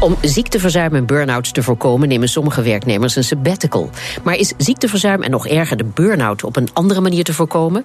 Om ziekteverzuim en burn-outs te voorkomen nemen sommige werknemers een sabbatical. Maar is ziekteverzuim en nog erger de burn-out op een andere manier te voorkomen?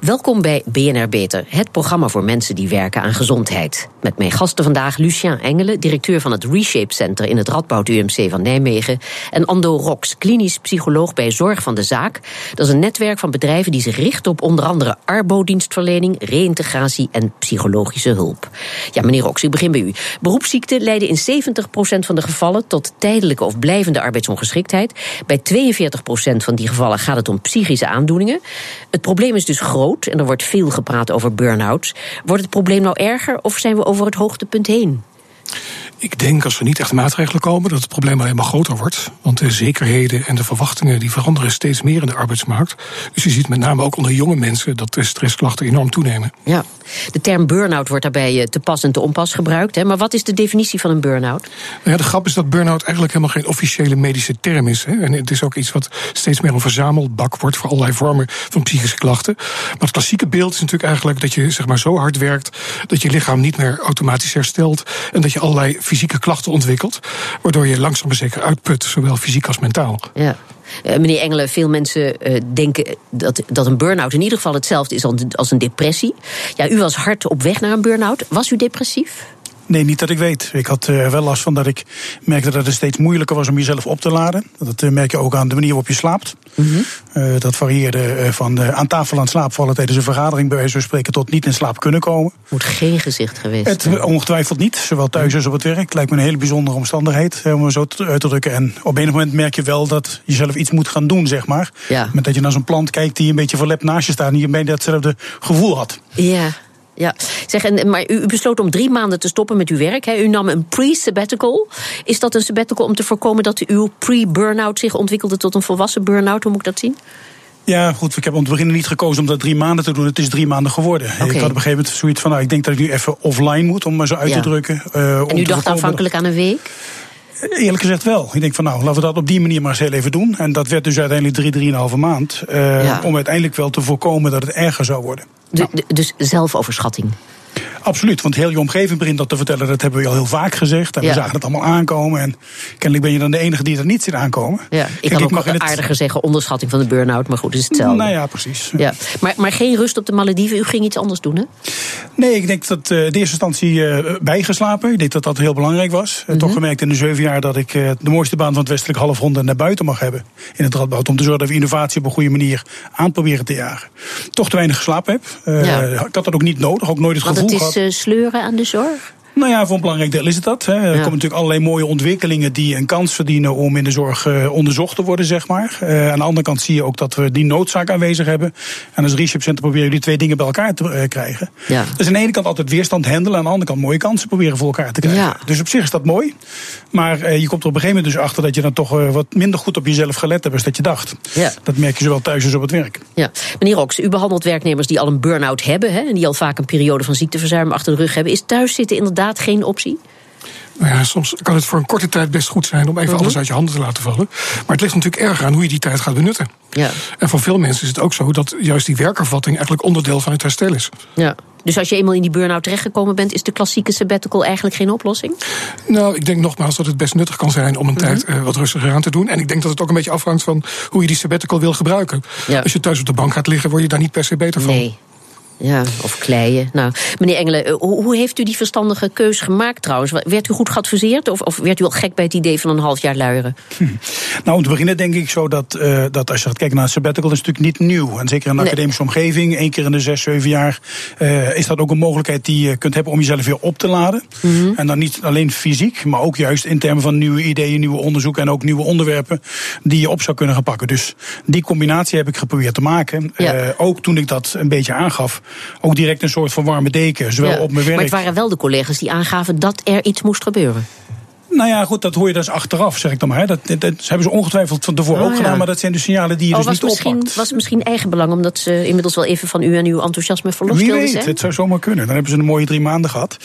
Welkom bij BNR Beter, het programma voor mensen die werken aan gezondheid. Met mijn gasten vandaag Lucien Engelen, directeur van het Reshape Center in het Radboud UMC van Nijmegen. En Ando Rox, klinisch psycholoog bij Zorg van de Zaak. Dat is een netwerk van bedrijven die zich richten op onder andere arbodienstverlening, reïntegratie en psychologische hulp. Ja, meneer Rox, ik begin bij u. Beroepsziekten leiden in 70% van de gevallen tot tijdelijke of blijvende arbeidsongeschiktheid. Bij 42% van die gevallen gaat het om psychische aandoeningen. Het probleem is dus groot en er wordt veel gepraat over burn-outs. Wordt het probleem nou erger of zijn we over het hoogtepunt heen? Ik denk als er niet echt maatregelen komen, dat het probleem alleen maar groter wordt. Want de zekerheden en de verwachtingen die veranderen steeds meer in de arbeidsmarkt. Dus je ziet met name ook onder jonge mensen dat de stressklachten enorm toenemen. Ja, de term burn-out wordt daarbij eh, te pas en te onpas gebruikt. Hè? Maar wat is de definitie van een burn-out? Nou ja, de grap is dat burn-out eigenlijk helemaal geen officiële medische term is. Hè? En het is ook iets wat steeds meer een verzamelbak wordt voor allerlei vormen van psychische klachten. Maar het klassieke beeld is natuurlijk eigenlijk dat je zeg maar, zo hard werkt dat je lichaam niet meer automatisch herstelt. En dat je allerlei fysieke klachten ontwikkelt. Waardoor je langzaam maar zeker uitput, zowel fysiek als mentaal. Ja. Uh, meneer Engelen, veel mensen uh, denken dat, dat een burn-out in ieder geval hetzelfde is als een depressie. Ja, u was hard op weg naar een burn-out. Was u depressief? Nee, niet dat ik weet. Ik had uh, wel last van dat ik merkte dat het steeds moeilijker was om jezelf op te laden. Dat uh, merk je ook aan de manier waarop je slaapt. Mm -hmm. uh, dat varieerde van aan tafel aan slaap vallen tijdens een vergadering, bij wijze van spreken, tot niet in slaap kunnen komen. Moet geen gezicht geweest Het ongetwijfeld niet, zowel thuis als op het werk. Het lijkt me een hele bijzondere omstandigheid, om het zo uit te drukken. En op een moment merk je wel dat je zelf iets moet gaan doen, zeg maar. Ja. Met dat je naar zo'n plant kijkt die een beetje verlept naast je staat en je een beetje datzelfde gevoel had. Ja. Ja, zeg, en, maar u besloot om drie maanden te stoppen met uw werk. Hè. U nam een pre-sabbatical. Is dat een sabbatical om te voorkomen dat uw pre-burnout zich ontwikkelde tot een volwassen burn-out? Hoe moet ik dat zien? Ja, goed, ik heb om het begin niet gekozen om dat drie maanden te doen. Het is drie maanden geworden. Okay. Ik had op een gegeven moment zoiets van, nou, ik denk dat ik nu even offline moet, om maar zo uit ja. te drukken. Uh, en u dacht aanvankelijk aan een week? Eerlijk gezegd wel. Ik denk van nou, laten we dat op die manier maar eens heel even doen. En dat werd dus uiteindelijk drie, drieënhalve maand. Uh, ja. Om uiteindelijk wel te voorkomen dat het erger zou worden. De, de, dus zelfoverschatting? Absoluut, want heel je omgeving begint dat te vertellen. Dat hebben we al heel vaak gezegd. En ja. we zagen het allemaal aankomen. En kennelijk ben je dan de enige die er niet ziet aankomen. Ja, ik Kijk, kan ook het... aardiger zeggen onderschatting van de burn-out. Maar goed, het is hetzelfde. Nou ja, precies. Ja. Maar, maar geen rust op de Malediven. U ging iets anders doen, hè? Nee, ik denk dat uh, de eerste instantie uh, bijgeslapen. Ik denk dat dat heel belangrijk was. Mm -hmm. Toch gemerkt in de zeven jaar dat ik uh, de mooiste baan van het westelijk halfronde naar buiten mag hebben. In het Radboud. Om te zorgen dat we innovatie op een goede manier aan proberen te jagen. Toch te weinig geslapen heb. Ja. Ik had dat ook niet nodig. Ook nooit het gevoel het is, gehad. sleuren aan de zorg? Nou ja, voor een belangrijk deel is het dat. Hè. Er ja. komen natuurlijk allerlei mooie ontwikkelingen die een kans verdienen om in de zorg uh, onderzocht te worden, zeg maar. Uh, aan de andere kant zie je ook dat we die noodzaak aanwezig hebben. En als Research Center proberen die twee dingen bij elkaar te uh, krijgen. Ja. Dus aan de ene kant altijd weerstand handelen, aan de andere kant mooie kansen proberen voor elkaar te krijgen. Ja. Dus op zich is dat mooi. Maar je komt er op een gegeven moment dus achter dat je dan toch wat minder goed op jezelf gelet hebt als dat je dacht. Dat merk je zowel thuis als op het werk. Ja. Meneer Rox, u behandelt werknemers die al een burn-out hebben hè, en die al vaak een periode van ziekteverzuim achter de rug hebben. Is thuiszitten inderdaad geen optie? Nou ja, soms kan het voor een korte tijd best goed zijn om even -hmm. alles uit je handen te laten vallen. Maar het ligt natuurlijk erg aan hoe je die tijd gaat benutten. Ja. En voor veel mensen is het ook zo dat juist die werkervatting eigenlijk onderdeel van het herstel is. Ja. Dus als je eenmaal in die burn-out terechtgekomen bent, is de klassieke sabbatical eigenlijk geen oplossing? Nou, ik denk nogmaals dat het best nuttig kan zijn om een mm -hmm. tijd uh, wat rustiger aan te doen. En ik denk dat het ook een beetje afhangt van hoe je die sabbatical wil gebruiken. Ja. Als je thuis op de bank gaat liggen, word je daar niet per se beter van. Nee. Ja, of kleien. Nou, meneer Engelen, hoe heeft u die verstandige keus gemaakt trouwens? Werd u goed geadviseerd of, of werd u al gek bij het idee van een half jaar luieren? Hm. Nou, om te beginnen denk ik zo dat, uh, dat als je gaat kijken naar het sabbatical, is het natuurlijk niet nieuw. En zeker in een nee. academische omgeving, één keer in de zes, zeven jaar, uh, is dat ook een mogelijkheid die je kunt hebben om jezelf weer op te laden. Mhm. Mm -hmm. En dan niet alleen fysiek, maar ook juist in termen van nieuwe ideeën, nieuwe onderzoeken en ook nieuwe onderwerpen die je op zou kunnen gaan pakken. Dus die combinatie heb ik geprobeerd te maken. Ja. Uh, ook toen ik dat een beetje aangaf ook direct een soort van warme deken, zowel ja, op mijn werk. Maar het waren wel de collega's die aangaven dat er iets moest gebeuren. Nou ja, goed, dat hoor je dus achteraf, zeg ik dan maar. Dat, dat, dat hebben ze ongetwijfeld van tevoren Oh, ook ja. gedaan, maar dat zijn de signalen die je Oh, dus niet misschien, oppakt. was misschien eigenbelang, omdat ze inmiddels wel even van u en uw enthousiasme verlost Wie weet, zijn? het zou zomaar kunnen. Dan hebben ze een mooie drie maanden gehad.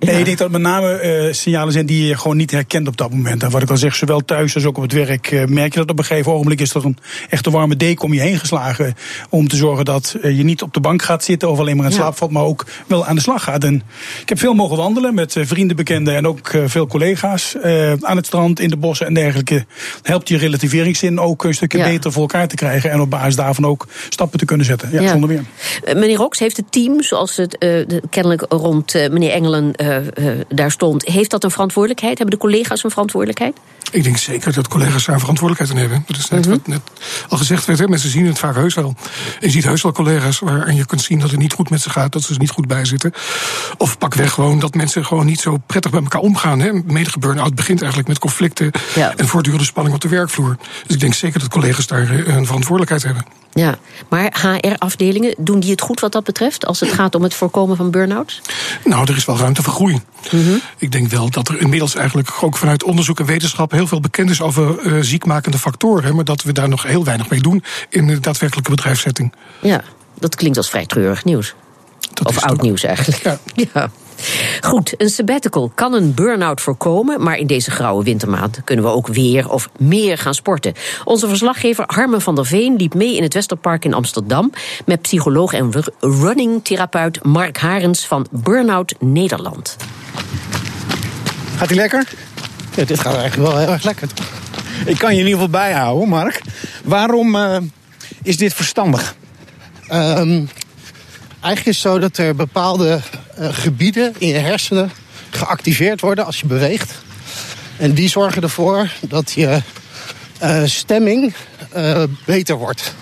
Nee, Ja. ik denk dat het met name eh, signalen zijn die je gewoon niet herkent op dat moment. En wat ik al zeg, zowel thuis als ook op het werk eh, merk je dat op een gegeven ogenblik is er een echte warme deken om je heen geslagen. Om te zorgen dat eh, je niet op de bank gaat zitten of alleen maar in Ja. slaap valt, maar ook wel aan de slag gaat. En ik heb veel mogen wandelen met vrienden, bekenden en ook veel collega's. Eh, aan het strand, in de bossen en dergelijke. Helpt je relativeringszin ook een stukje Ja. beter voor elkaar te krijgen. En op basis daarvan ook stappen te kunnen zetten. Ja, Ja. zonder meer. Eh, meneer Rox, heeft het team, zoals het eh, de- kennelijk rond eh, meneer Engelen eh, eh, daar stond, heeft dat een verantwoordelijkheid? Hebben de collega's een verantwoordelijkheid? Ik denk zeker dat collega's daar verantwoordelijkheid in hebben. Dat is net wat net al gezegd werd. Hè. Mensen zien het vaak heus wel. En je ziet heus wel collega's waarin je kunt zien dat het niet goed met ze gaat. Dat ze er niet goed bij zitten. Of pak weg gewoon dat mensen gewoon niet zo prettig met elkaar omgaan. Hè. Medige burn-out begint eigenlijk met conflicten. Ja. En voortdurende spanning op de werkvloer. Dus ik denk zeker dat collega's daar eh, een verantwoordelijkheid hebben. Ja, maar HR-afdelingen, doen die het goed wat dat betreft? Als het gaat om het voorkomen van burn-outs? Nou, er is wel ruimte voor groei. Ik denk wel dat er inmiddels eigenlijk ook vanuit onderzoek en wetenschap heel veel bekend is over eh, ziekmakende factoren. Maar dat we daar nog heel weinig mee doen in de daadwerkelijke bedrijfssetting. Ja, dat klinkt als vrij treurig nieuws. Dat of oud nieuws eigenlijk. Ja. Ja. Goed, een sabbatical kan een burn-out voorkomen, maar in deze grauwe wintermaand kunnen we ook weer of meer gaan sporten. Onze verslaggever Harmen van der Veen liep mee in het Westerpark in Amsterdam met psycholoog en ru- running-therapeut Mark Harens van Burnout Nederland. Gaat hij lekker? Ja, dit gaat eigenlijk wel heel erg lekker. Ik kan je in ieder geval bijhouden, Mark. Waarom eh, is dit verstandig? Ehm, eigenlijk is het zo dat er bepaalde gebieden in je hersenen geactiveerd worden als je beweegt. En die zorgen ervoor dat je eh, stemming eh, beter wordt.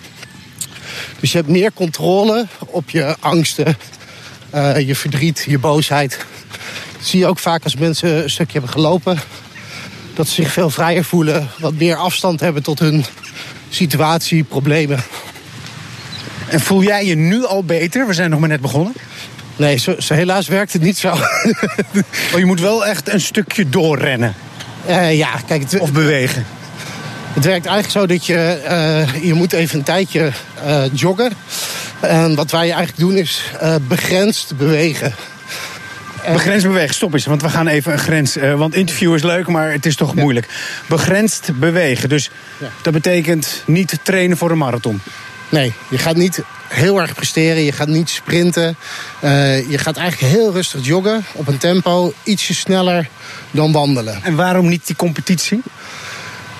Dus je hebt meer controle op je angsten, eh, je verdriet, je boosheid. Dat zie je ook vaak als mensen een stukje hebben gelopen. Dat ze zich veel vrijer voelen, wat meer afstand hebben tot hun situatie, problemen. En voel jij je nu al beter? We zijn nog maar net begonnen. Nee, zo, zo helaas werkt het niet zo. Maar je moet wel echt een stukje doorrennen Eh, ja, kijk, het, of bewegen. het werkt eigenlijk zo dat je... eh, je moet even een tijdje eh, joggen. En wat wij eigenlijk doen is begrensd bewegen. Begrensd bewegen, stop eens, want we gaan even een grens. want interview is leuk, maar het is toch moeilijk. Begrensd bewegen. Dus Ja. dat betekent niet trainen voor een marathon. Nee, je gaat niet heel erg presteren. Je gaat niet sprinten. Eh, je gaat eigenlijk heel rustig joggen op een tempo. Ietsje sneller dan wandelen. En waarom niet die competitie?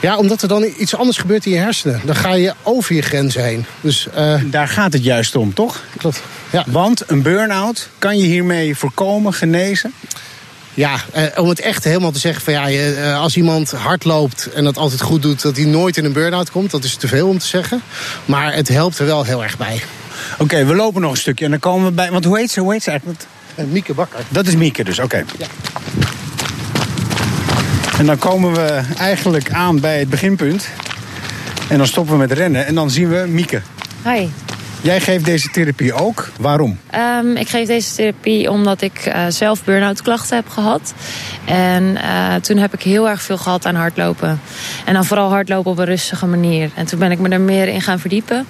Ja, omdat er dan iets anders gebeurt in je hersenen. Dan ga je over je grenzen heen. Dus eh, Daar gaat het juist om, toch? klopt. Ja. Want een burn-out kan je hiermee voorkomen, genezen. Ja, eh, om het echt helemaal te zeggen van ja, je, eh, als iemand hard loopt en dat altijd goed doet, dat hij nooit in een burn-out komt, dat is te veel om te zeggen. Maar het helpt er wel heel erg bij. Oké, we lopen nog een stukje en dan komen we bij. Want hoe heet ze? Hoe heet ze eigenlijk? En Mieke Bakker. Dat is Mieke dus, oké. Ja. En dan komen we eigenlijk aan bij het beginpunt. En dan stoppen we met rennen en dan zien we Mieke. Hi. Jij geeft deze therapie ook. Waarom? Ehm, ik geef deze therapie omdat ik eh, zelf burn-out klachten heb gehad. En eh, toen heb ik heel erg veel gehad aan hardlopen. En dan vooral hardlopen op een rustige manier. En toen ben ik me er meer in gaan verdiepen.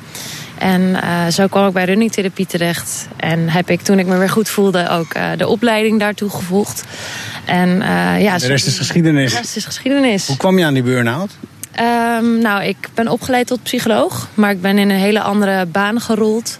En eh, zo kwam ik bij runningtherapie terecht. En heb ik toen ik me weer goed voelde ook de opleiding daartoe gevoegd. En, ja, De rest is geschiedenis. De rest is geschiedenis. Hoe kwam je aan die burn-out? Ehm, nou, ik ben opgeleid tot psycholoog, maar ik ben in een hele andere baan gerold.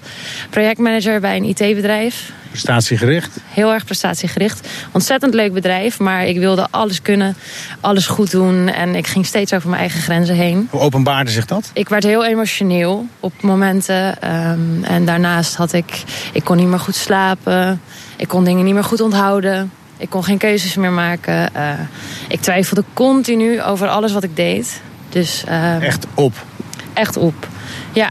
Projectmanager bij een IT-bedrijf. Prestatiegericht. Heel erg prestatiegericht. Ontzettend leuk bedrijf, maar ik wilde alles kunnen, alles goed doen. En ik ging steeds over mijn eigen grenzen heen. Hoe openbaarde zich dat? Ik werd heel emotioneel op momenten. ehm, en daarnaast had ik, ik kon niet meer goed slapen. Ik kon dingen niet meer goed onthouden. Ik kon geen keuzes meer maken. Eh, ik twijfelde continu over alles wat ik deed. Dus ehm, Echt op. echt op. Ja.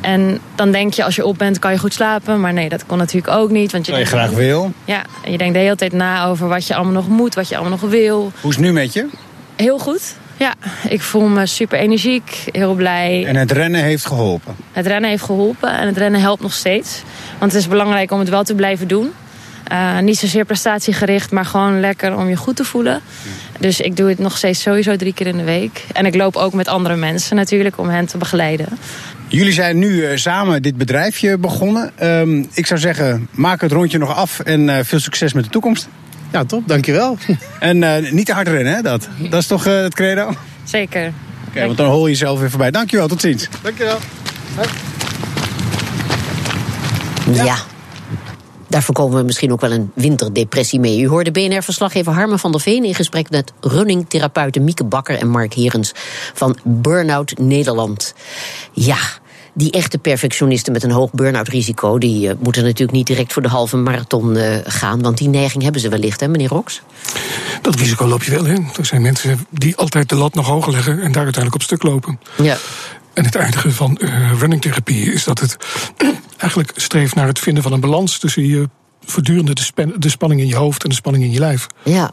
En dan denk je, als je op bent, kan je goed slapen. Maar nee, dat kon natuurlijk ook niet. Want je je graag wil. Ja, en je denkt de hele tijd na over wat je allemaal nog moet, wat je allemaal nog wil. Hoe is het nu met je? Heel goed. Ja, ik voel me super energiek, heel blij. En het rennen heeft geholpen. Het rennen heeft geholpen en het rennen helpt nog steeds. Want het is belangrijk om het wel te blijven doen. Uh, niet zozeer prestatiegericht, maar gewoon lekker om je goed te voelen. Dus ik doe het nog steeds sowieso drie keer in de week. En ik loop ook met andere mensen natuurlijk om hen te begeleiden. Jullie zijn nu uh, samen dit bedrijfje begonnen. Um, ik zou zeggen, maak het rondje nog af en uh, veel succes met de toekomst. Ja, top, dankjewel. En niet te hard rennen, hè? Dat, dat is toch het credo? Zeker. Oké, okay, want dan hol je jezelf weer voorbij. Dankjewel, tot ziens. Dankjewel. Ja. Daar voorkomen we misschien ook wel een winterdepressie mee. U hoorde BNR-verslaggever Harmen van der Veen in gesprek met runningtherapeuten Mieke Bakker en Mark Herens van Burnout Nederland. Ja. Die echte perfectionisten met een hoog burn-out risico, die uh, moeten natuurlijk niet direct voor de halve marathon uh, gaan. Want die neiging hebben ze wellicht, hè, meneer Rox? Dat risico loop je wel, hè? Er zijn mensen die altijd de lat nog hoger leggen en daar uiteindelijk op stuk lopen. Ja. En het aardige van uh, runningtherapie is dat het eigenlijk streeft naar het vinden van een balans tussen je voortdurende de, de spanning in je hoofd en de spanning in je lijf. Ja.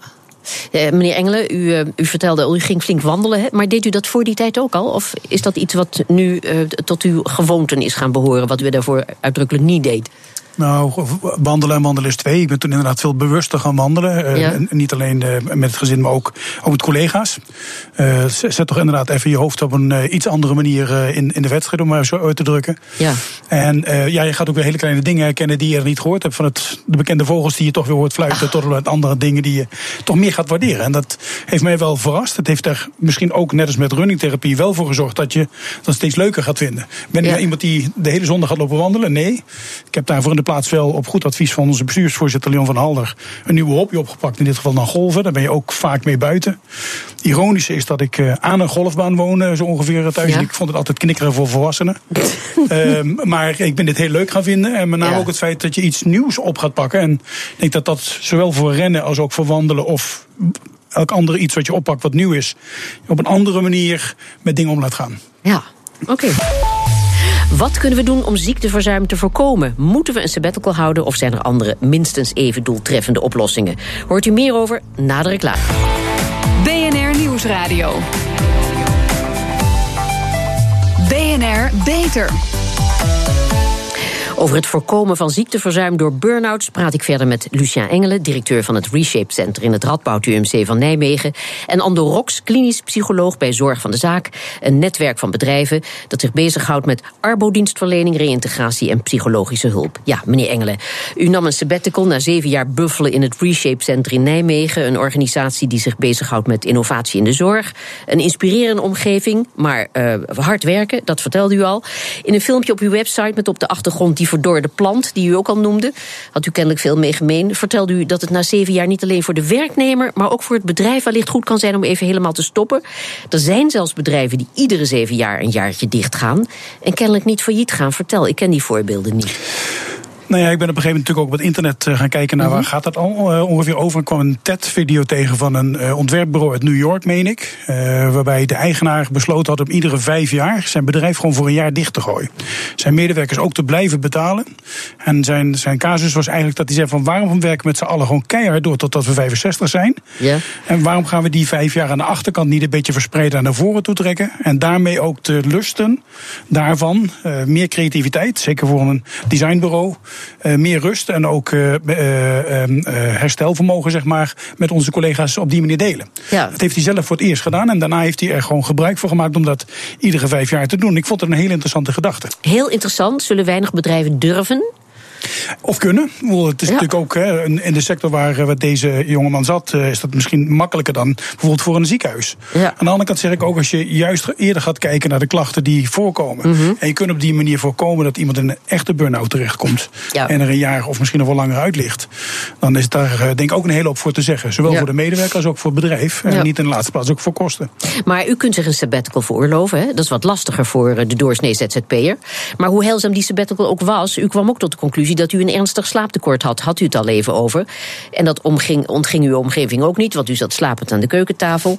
Uh, meneer Engelen, u, uh, u vertelde al, u ging flink wandelen, hè? maar deed u dat voor die tijd ook al? Of is dat iets wat nu tot uw gewoonten is gaan behoren, wat u daarvoor uitdrukkelijk niet deed? Nou, wandelen en wandelen is twee. Ik ben toen inderdaad veel bewuster gaan wandelen. Ja. Uh, niet alleen uh, met het gezin, maar ook, ook met collega's. Uh, zet toch inderdaad even je hoofd op een iets andere manier in, in de wedstrijd, om maar zo uit te drukken. Ja. En ja, je gaat ook weer hele kleine dingen herkennen die je er niet gehoord hebt. Van het, de bekende vogels die je toch weer hoort fluiten, Ach. tot met andere dingen die je toch meer gaat waarderen. En dat heeft mij wel verrast. Het heeft er misschien ook, net als met runningtherapie, wel voor gezorgd dat je dat steeds leuker gaat vinden. Ben ik ja. nou iemand die de hele zondag gaat lopen wandelen? Nee. Ik heb daarvoor in de plaats wel op goed advies van onze bestuursvoorzitter Leon van Halder een nieuwe hobby opgepakt. In dit geval dan golven. Daar ben je ook vaak mee buiten. Ironische is dat ik uh, aan een golfbaan woon, zo ongeveer thuis. Ja. Ik vond het altijd knikkeren voor volwassenen. um, maar ik ben dit heel leuk gaan vinden. En met name ja. ook het feit dat je iets nieuws op gaat pakken. En ik denk dat dat zowel voor rennen als ook voor wandelen of elk andere iets wat je oppakt wat nieuw is, op een andere manier met dingen om laat gaan. Ja, oké. Okay. Wat kunnen we doen om ziekteverzuim te voorkomen? Moeten we een sabbatical houden of zijn er andere minstens even doeltreffende oplossingen? Hoort u meer over na de reclame. BNR Nieuwsradio. BNR Beter. Over het voorkomen van ziekteverzuim door burn-outs praat ik verder met Lucien Engelen, directeur van het Reshape Center in het Radboud UMC van Nijmegen. En Ando Rox, klinisch psycholoog bij Zorg van de Zaak. Een netwerk van bedrijven dat zich bezighoudt met arbodienstverlening, reïntegratie en psychologische hulp. Ja, meneer Engelen, u nam een sabbatical na zeven jaar buffelen in het Reshape Center in Nijmegen. Een organisatie die zich bezighoudt met innovatie in de zorg. Een inspirerende omgeving, maar uh, hard werken, dat vertelde u al. In een filmpje op uw website met op de achtergrond die verdorde plant, die u ook al noemde, had u kennelijk veel mee gemeen. Vertelde u dat het na zeven jaar niet alleen voor de werknemer, maar ook voor het bedrijf wellicht goed kan zijn om even helemaal te stoppen. Er zijn zelfs bedrijven die iedere zeven jaar een jaartje dicht gaan en kennelijk niet failliet gaan. Vertel, ik ken die voorbeelden niet. Nou ja, ik ben op een gegeven moment natuurlijk ook op het internet uh, gaan kijken naar mm -hmm. waar gaat dat al uh, ongeveer over. Ik kwam een TED-video tegen van een uh, ontwerpbureau uit New York, meen ik. waarbij de eigenaar besloten had om iedere vijf jaar zijn bedrijf gewoon voor een jaar dicht te gooien. Zijn medewerkers ook te blijven betalen. En zijn, zijn casus was eigenlijk dat hij zei van waarom werken we met z'n allen gewoon keihard door totdat we 65 zijn. Yeah. En waarom gaan we die vijf jaar aan de achterkant niet een beetje verspreiden naar voren toe trekken. En daarmee ook de lusten daarvan, meer creativiteit, zeker voor een designbureau. Uh, meer rust en ook uh, uh, herstelvermogen, zeg maar, met onze collega's op die manier delen. Ja. Dat heeft hij zelf voor het eerst gedaan en daarna heeft hij er gewoon gebruik van gemaakt om dat iedere vijf jaar te doen. Ik vond het een heel interessante gedachte. Heel interessant. Zullen weinig bedrijven durven? Of kunnen. Het is ja. natuurlijk ook hè, in de sector waar deze jongeman zat, is dat misschien makkelijker dan bijvoorbeeld voor een ziekenhuis. Ja. Aan de andere kant zeg ik ook, als je juist eerder gaat kijken naar de klachten die voorkomen. Mm -hmm. En je kunt op die manier voorkomen dat iemand in een echte burn-out terechtkomt. Ja. En er een jaar of misschien nog wel langer uit ligt. Dan is daar denk ik ook een hele hoop voor te zeggen. Zowel voor de medewerker als ook voor het bedrijf. En niet in de laatste plaats ook voor kosten. Maar u kunt zich een sabbatical veroorloven. Hè? Dat is wat lastiger voor de doorsnee ZZP'er. Maar hoe heilzaam die sabbatical ook was, u kwam ook tot de conclusie dat u een ernstig slaaptekort had, had u het al even over. En dat omging, ontging uw omgeving ook niet, want u zat slapend aan de keukentafel.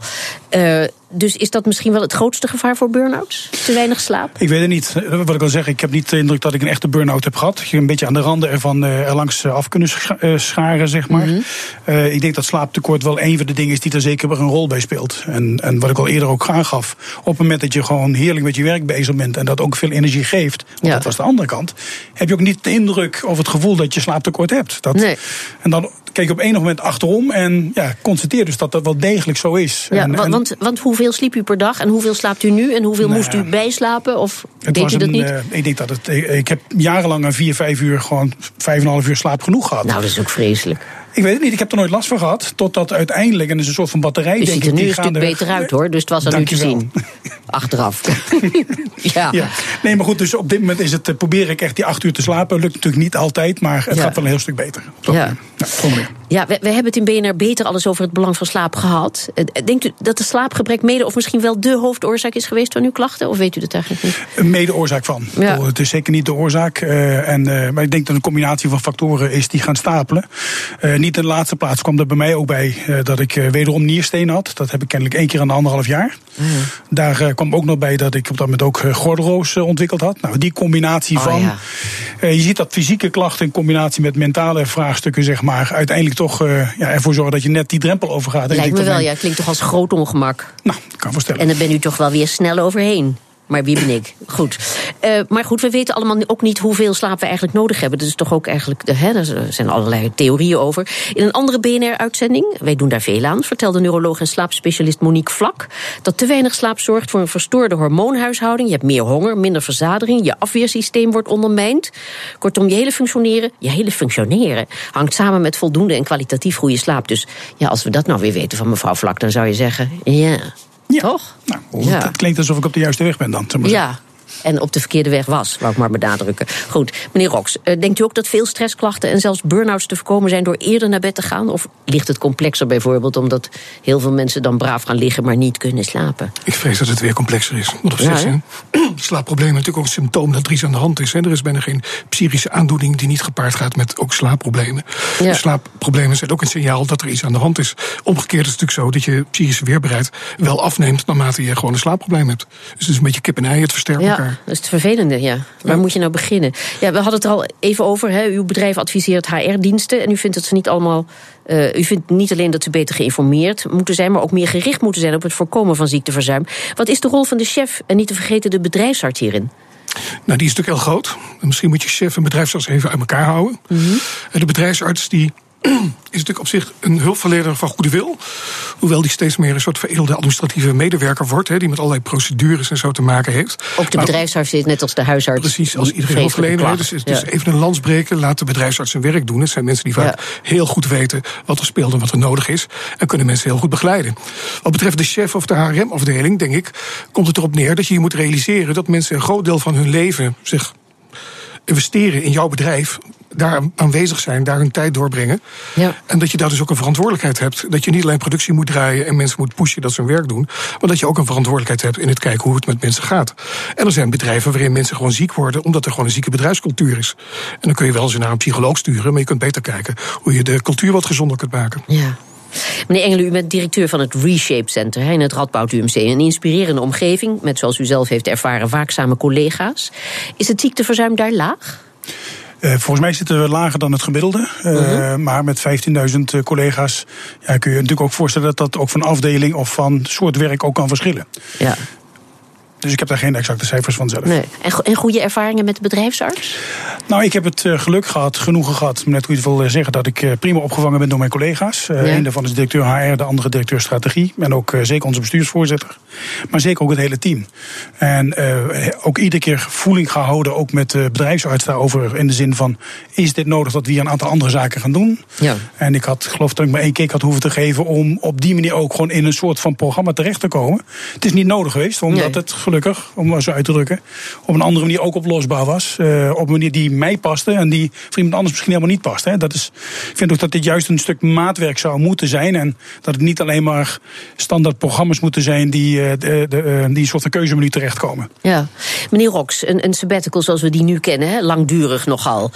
Uh, dus is dat misschien wel het grootste gevaar voor burn-outs? Te weinig slaap? Ik weet het niet. Wat ik al zeg, ik heb niet de indruk dat ik een echte burn-out heb gehad. Je een beetje aan de randen ervan uh, er langs af kunnen scharen, zeg maar. Mm ik denk dat slaaptekort wel een van de dingen is die er zeker een rol bij speelt. En, en wat ik al eerder ook aangaf, op het moment dat je gewoon heerlijk met je werk bezig bent en dat ook veel energie geeft, want ja. dat was de andere kant, heb je ook niet de indruk of het gevoel dat je slaaptekort hebt. Dat, nee. En dan keek op enig moment achterom en ja, constateer dus dat dat wel degelijk zo is. Ja, en, want, want hoeveel sliep u per dag en hoeveel slaapt u nu en hoeveel moest u bijslapen? Of deed u dat niet? Uh, ik denk dat het. Ik heb jarenlang een vier, vijf uur gewoon vijf en een half uur slaap genoeg gehad. Nou, dat is ook vreselijk. Ik weet het niet, ik heb er nooit last van gehad. Totdat uiteindelijk, en is een soort van batterij. Je denk ziet er ik, nu een stuk beter uit hoor, dus het was aan u te zien. Achteraf. ja. ja. Nee, maar goed, dus op dit moment is het, probeer ik echt die acht uur te slapen. Lukt natuurlijk niet altijd, maar het Ja. gaat wel een heel stuk beter. Zo. Ja. Nou, kom maar. Ja, we, we hebben het in BNR beter alles over het belang van slaap gehad. Eh, Denkt u dat de slaapgebrek mede of misschien wel de hoofdoorzaak is geweest van uw klachten? Of weet u dat eigenlijk niet? Een mede-oorzaak van. Ja. Het is zeker niet de oorzaak. eh, en, eh, maar ik denk dat een combinatie van factoren is die gaan stapelen. Eh, niet in de laatste plaats kwam er bij mij ook bij eh, dat ik eh, wederom nierstenen had. Dat heb ik kennelijk één keer aan de anderhalf jaar. Mhm. Daar eh, kwam ook nog bij dat ik op dat moment ook eh, gordelroos eh, ontwikkeld had. Nou, die combinatie Oh, van. ja. eh, je ziet dat fysieke klachten in combinatie met mentale vraagstukken, zeg maar, uiteindelijk toch eh, ja, ervoor zorgen dat je net die drempel overgaat. Lijkt me wel, ja. Klinkt toch als groot ongemak. Nou, kan voorstellen. En dan ben u toch wel weer snel overheen. Maar wie ben ik? Goed. Eh, maar goed, we weten allemaal ook niet hoeveel slaap we eigenlijk nodig hebben. Dat is toch ook eigenlijk. Hè, er zijn allerlei theorieën over. In een andere BNR-uitzending, wij doen daar veel aan, vertelde neuroloog en slaapspecialist Monique Vlak. dat te weinig slaap zorgt voor een verstoorde hormoonhuishouding. Je hebt meer honger, minder verzadiging, je afweersysteem wordt ondermijnd. Kortom, je hele functioneren, je hele functioneren hangt samen met voldoende en kwalitatief goede slaap. Dus ja, als we dat nou weer weten van mevrouw Vlak, dan zou je zeggen: ja. Ja. Toch? Nou, Ja. Het klinkt alsof ik op de juiste weg ben dan. Ja, en op de verkeerde weg was, wou ik maar benadrukken. Goed, meneer Rox, eh, denkt u ook dat veel stressklachten en zelfs burn-outs te voorkomen zijn door eerder naar bed te gaan? Of ligt het complexer bijvoorbeeld omdat heel veel mensen dan braaf gaan liggen, maar niet kunnen slapen? Ik vrees dat het weer complexer is. Want op Ja, zich zijn slaapproblemen natuurlijk ook een symptoom dat er iets aan de hand is. Hè. Er is bijna geen psychische aandoening die niet gepaard gaat met ook slaapproblemen. Ja. Slaapproblemen zijn ook een signaal dat er iets aan de hand is. Omgekeerd is het natuurlijk zo dat je psychische weerbaarheid wel afneemt naarmate je gewoon een slaapprobleem hebt. Dus het is een beetje kip en ei, het versterkt Ja, elkaar. Dat is het vervelende, ja. Waar moet je nou beginnen? Ja, we hadden het er al even over. Hè. Uw bedrijf adviseert HR-diensten en u vindt dat ze niet allemaal. eh, u vindt niet alleen dat ze beter geïnformeerd moeten zijn, maar ook meer gericht moeten zijn op het voorkomen van ziekteverzuim. Wat is de rol van de chef en niet te vergeten de bedrijfsarts hierin? Nou, die is natuurlijk heel groot. En misschien moet je chef en bedrijfsarts even uit elkaar houden. En de bedrijfsarts die is natuurlijk op zich een hulpverlener van goede wil. Hoewel die steeds meer een soort veredelde administratieve medewerker wordt. Hè, die met allerlei procedures en zo te maken heeft. Ook de Maar- bedrijfsarts is net als de huisarts. Precies, als vreselijke hulpverlener. Dus, dus Ja. even een lans breken, laat de bedrijfsarts zijn werk doen. Het zijn mensen die vaak heel goed weten wat er speelt en wat er nodig is. En kunnen mensen heel goed begeleiden. Wat betreft de chef of de HRM-afdeling, denk ik, komt het erop neer dat je je moet realiseren dat mensen een groot deel van hun leven zich investeren in jouw bedrijf. Daar aanwezig zijn, daar hun tijd doorbrengen. Ja. En dat je daar dus ook een verantwoordelijkheid hebt. Dat je niet alleen productie moet draaien en mensen moet pushen dat ze hun werk doen. Maar dat je ook een verantwoordelijkheid hebt in het kijken hoe het met mensen gaat. En er zijn bedrijven waarin mensen gewoon ziek worden. omdat er gewoon een zieke bedrijfscultuur is. En dan kun je wel eens naar een psycholoog sturen. maar je kunt beter kijken hoe je de cultuur wat gezonder kunt maken. Ja. Meneer Engelen, u bent directeur van het Reshape Center in het Radboud UMC. Een inspirerende omgeving met, zoals u zelf heeft ervaren, waakzame collega's. Is het ziekteverzuim daar laag? Eh, volgens mij zitten we lager dan het gemiddelde. Eh, Mhm. Maar met 15.000 eh, collega's ja, kun je je natuurlijk ook voorstellen dat dat ook van afdeling of van soort werk ook kan verschillen. Ja. Dus ik heb daar geen exacte cijfers van zelf. Nee. En, go- en goede ervaringen met de bedrijfsarts? Nou, ik heb het eh, geluk gehad, genoegen gehad, net hoe je het wil zeggen, dat ik eh, prima opgevangen ben door mijn collega's. Eh, Ja. Een daarvan is directeur HR, de andere directeur strategie. En ook zeker onze bestuursvoorzitter. Maar zeker ook het hele team. En ook iedere keer voeling gehouden, ook met de bedrijfsarts daarover. In de zin van, is dit nodig dat we hier een aantal andere zaken gaan doen? Ja. En ik had, geloof dat ik maar één kick had hoeven te geven om op die manier ook gewoon in een soort van programma terecht te komen. Het is niet nodig geweest, omdat Nee. het gelukkig, om maar zo uit te drukken, op een andere manier ook oplosbaar was. Eh, op een manier die mij paste en die voor iemand anders misschien helemaal niet past. Hè. Dat is, ik vind ook dat dit juist een stuk maatwerk zou moeten zijn. En dat het niet alleen maar standaard programma's moeten zijn die, eh, de, de, eh, die een soort van keuzemenu terechtkomen. Ja. Meneer Rox, een, een sabbatical zoals we die nu kennen, hè, langdurig nogal.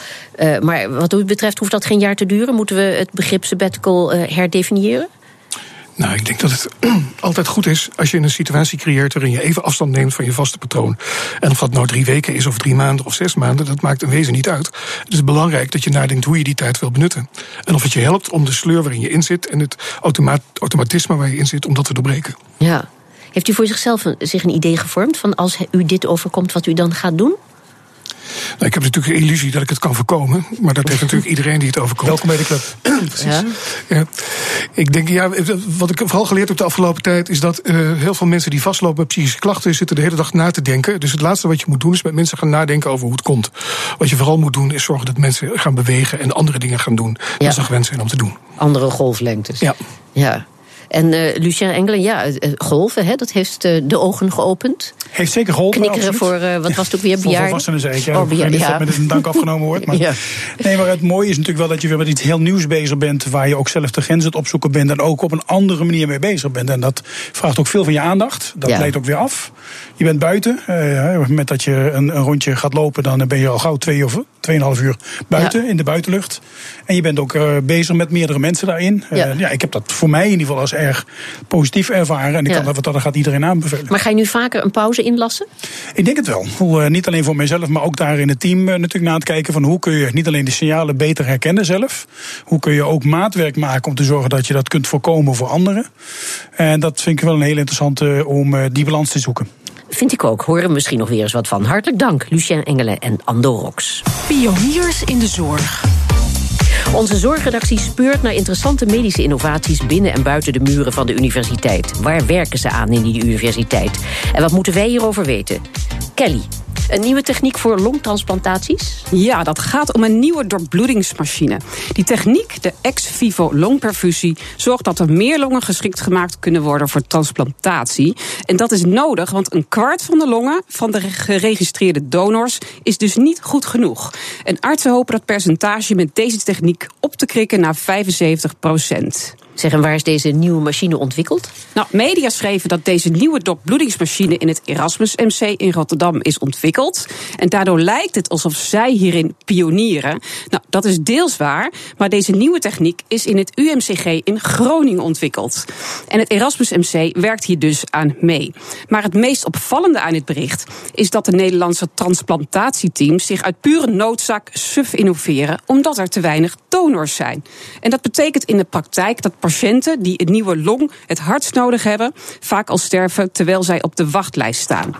Maar wat u betreft hoeft dat geen jaar te duren. Moeten we het begrip sabbatical herdefiniëren? Nou, ik denk dat het altijd goed is als je een situatie creëert waarin je even afstand neemt van je vaste patroon. En of dat nou drie weken is, of drie maanden of zes maanden, dat maakt in wezen niet uit. Het is belangrijk dat je nadenkt hoe je die tijd wil benutten. En of het je helpt om de sleur waarin je in zit en het automatisme waar je in zit, om dat te doorbreken. Ja. Heeft u voor zichzelf een, zich een idee gevormd van als u dit overkomt, wat u dan gaat doen? Nou, ik heb natuurlijk de illusie dat ik het kan voorkomen. Maar dat heeft natuurlijk iedereen die het overkomt. Welkom bij de club. Precies. Ja. ja. Ik denk, ja, wat ik vooral geleerd heb de afgelopen tijd... is dat uh, heel veel mensen die vastlopen met psychische klachten... zitten de hele dag na te denken. Dus het laatste wat je moet doen is met mensen gaan nadenken over hoe het komt. Wat je vooral moet doen is zorgen dat mensen gaan bewegen... en andere dingen gaan doen ja. ze gewend zijn om te doen. Andere golflengtes. Ja. Ja. En uh, Lucien Engelen, ja, uh, golven, hè, dat heeft de ogen geopend. Heeft zeker geholpen. Knikkeren voor, wat was het ook weer, bejaarden? Voor volwassenen zeker. Oh, bejaarden, ja. met een dank afgenomen wordt. Maar, ja. Nee, maar het mooie is natuurlijk wel dat je weer met iets heel nieuws bezig bent... waar je ook zelf de grens het opzoeken bent... en ook op een andere manier mee bezig bent. En dat vraagt ook veel van je aandacht. Dat ja. leidt ook weer af. Je bent buiten. moment dat je een, een, rondje gaat lopen... dan ben je al gauw twee of tweeënhalf uur buiten, in de buitenlucht. En je bent ook bezig met meerdere mensen daarin. Ja. ja, ik heb dat voor mij in ieder geval als erg positief ervaren. En ik kan dat, dat gaat iedereen aanbevelen. Maar ga je nu vaker een pauze inlassen? Ik denk het wel. Uh, niet alleen voor mijzelf, maar ook daar in het team natuurlijk na het kijken van hoe kun je niet alleen de signalen beter herkennen zelf. Hoe kun je ook maatwerk maken om te zorgen dat je dat kunt voorkomen voor anderen. En dat vind ik wel een heel interessante om die balans te zoeken. Vind ik ook. Horen we misschien nog weer eens wat van. Hartelijk dank, Lucien Engelen en Andorox. Pioniers in de zorg. Onze zorgredactie speurt naar interessante medische innovaties binnen en buiten de muren van de universiteit. Waar werken ze aan in die universiteit? En wat moeten wij hierover weten? Kelly, een nieuwe techniek voor longtransplantaties? Ja, dat gaat om een nieuwe doorbloedingsmachine. Die techniek, de ex vivo longperfusie, zorgt dat er meer longen geschikt gemaakt kunnen worden voor transplantatie. En dat is nodig, want een kwart van de longen van de geregistreerde donors is dus niet goed genoeg. En artsen hopen dat percentage met deze techniek op te krikken naar 75 procent. Zeg, en waar is deze nieuwe machine ontwikkeld? Nou, media schreven dat deze nieuwe doorbloedingsmachine in het Erasmus MC in Rotterdam is ontwikkeld. En daardoor lijkt het alsof zij hierin pionieren. Nou, dat is deels waar, maar deze nieuwe techniek is in het UMCG in Groningen ontwikkeld. En het Erasmus MC werkt hier dus aan mee. Maar het meest opvallende aan dit bericht is dat de Nederlandse transplantatieteams zich uit pure noodzaak suf innoveren, omdat er te weinig donors zijn. En dat betekent in de praktijk dat patiënten die een nieuwe long het hardst nodig hebben, vaak al sterven terwijl zij op de wachtlijst staan.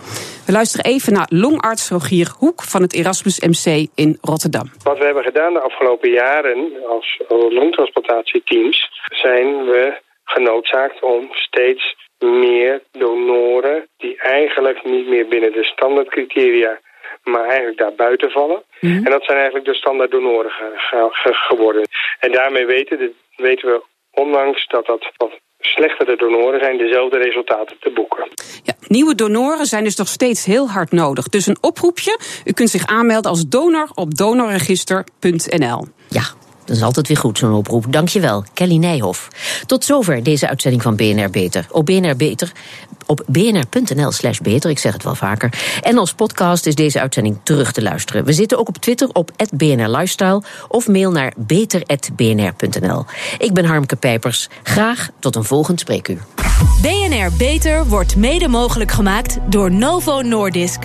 We luisteren even naar longarts Rogier Hoek van het Erasmus MC in Rotterdam. Wat we hebben gedaan de afgelopen jaren als longtransplantatieteams, zijn we genoodzaakt om steeds meer donoren die eigenlijk niet meer binnen de standaardcriteria maar eigenlijk daar buiten vallen. Mm -hmm. En dat zijn eigenlijk de standaard donoren ge ge geworden. En daarmee weten, de, weten we ondanks dat dat wat slechtere donoren zijn, dezelfde resultaten te boeken. Ja, nieuwe donoren zijn dus nog steeds heel hard nodig. Dus een oproepje, u kunt zich aanmelden als donor op donorregister.nl. Ja, dat is altijd weer goed, zo'n oproep. Dankjewel, Kelly Nijhoff. Tot zover deze uitzending van BNR Beter. Op BNR Beter, op bnr.nl slash beter, ik zeg het wel vaker. En als podcast is deze uitzending terug te luisteren. We zitten ook op Twitter op BNR Lifestyle of mail naar beter.bnr.nl. Ik ben Harmke Pijpers. Graag tot een volgend spreekuur. BNR Beter wordt mede mogelijk gemaakt door Novo Nordisk.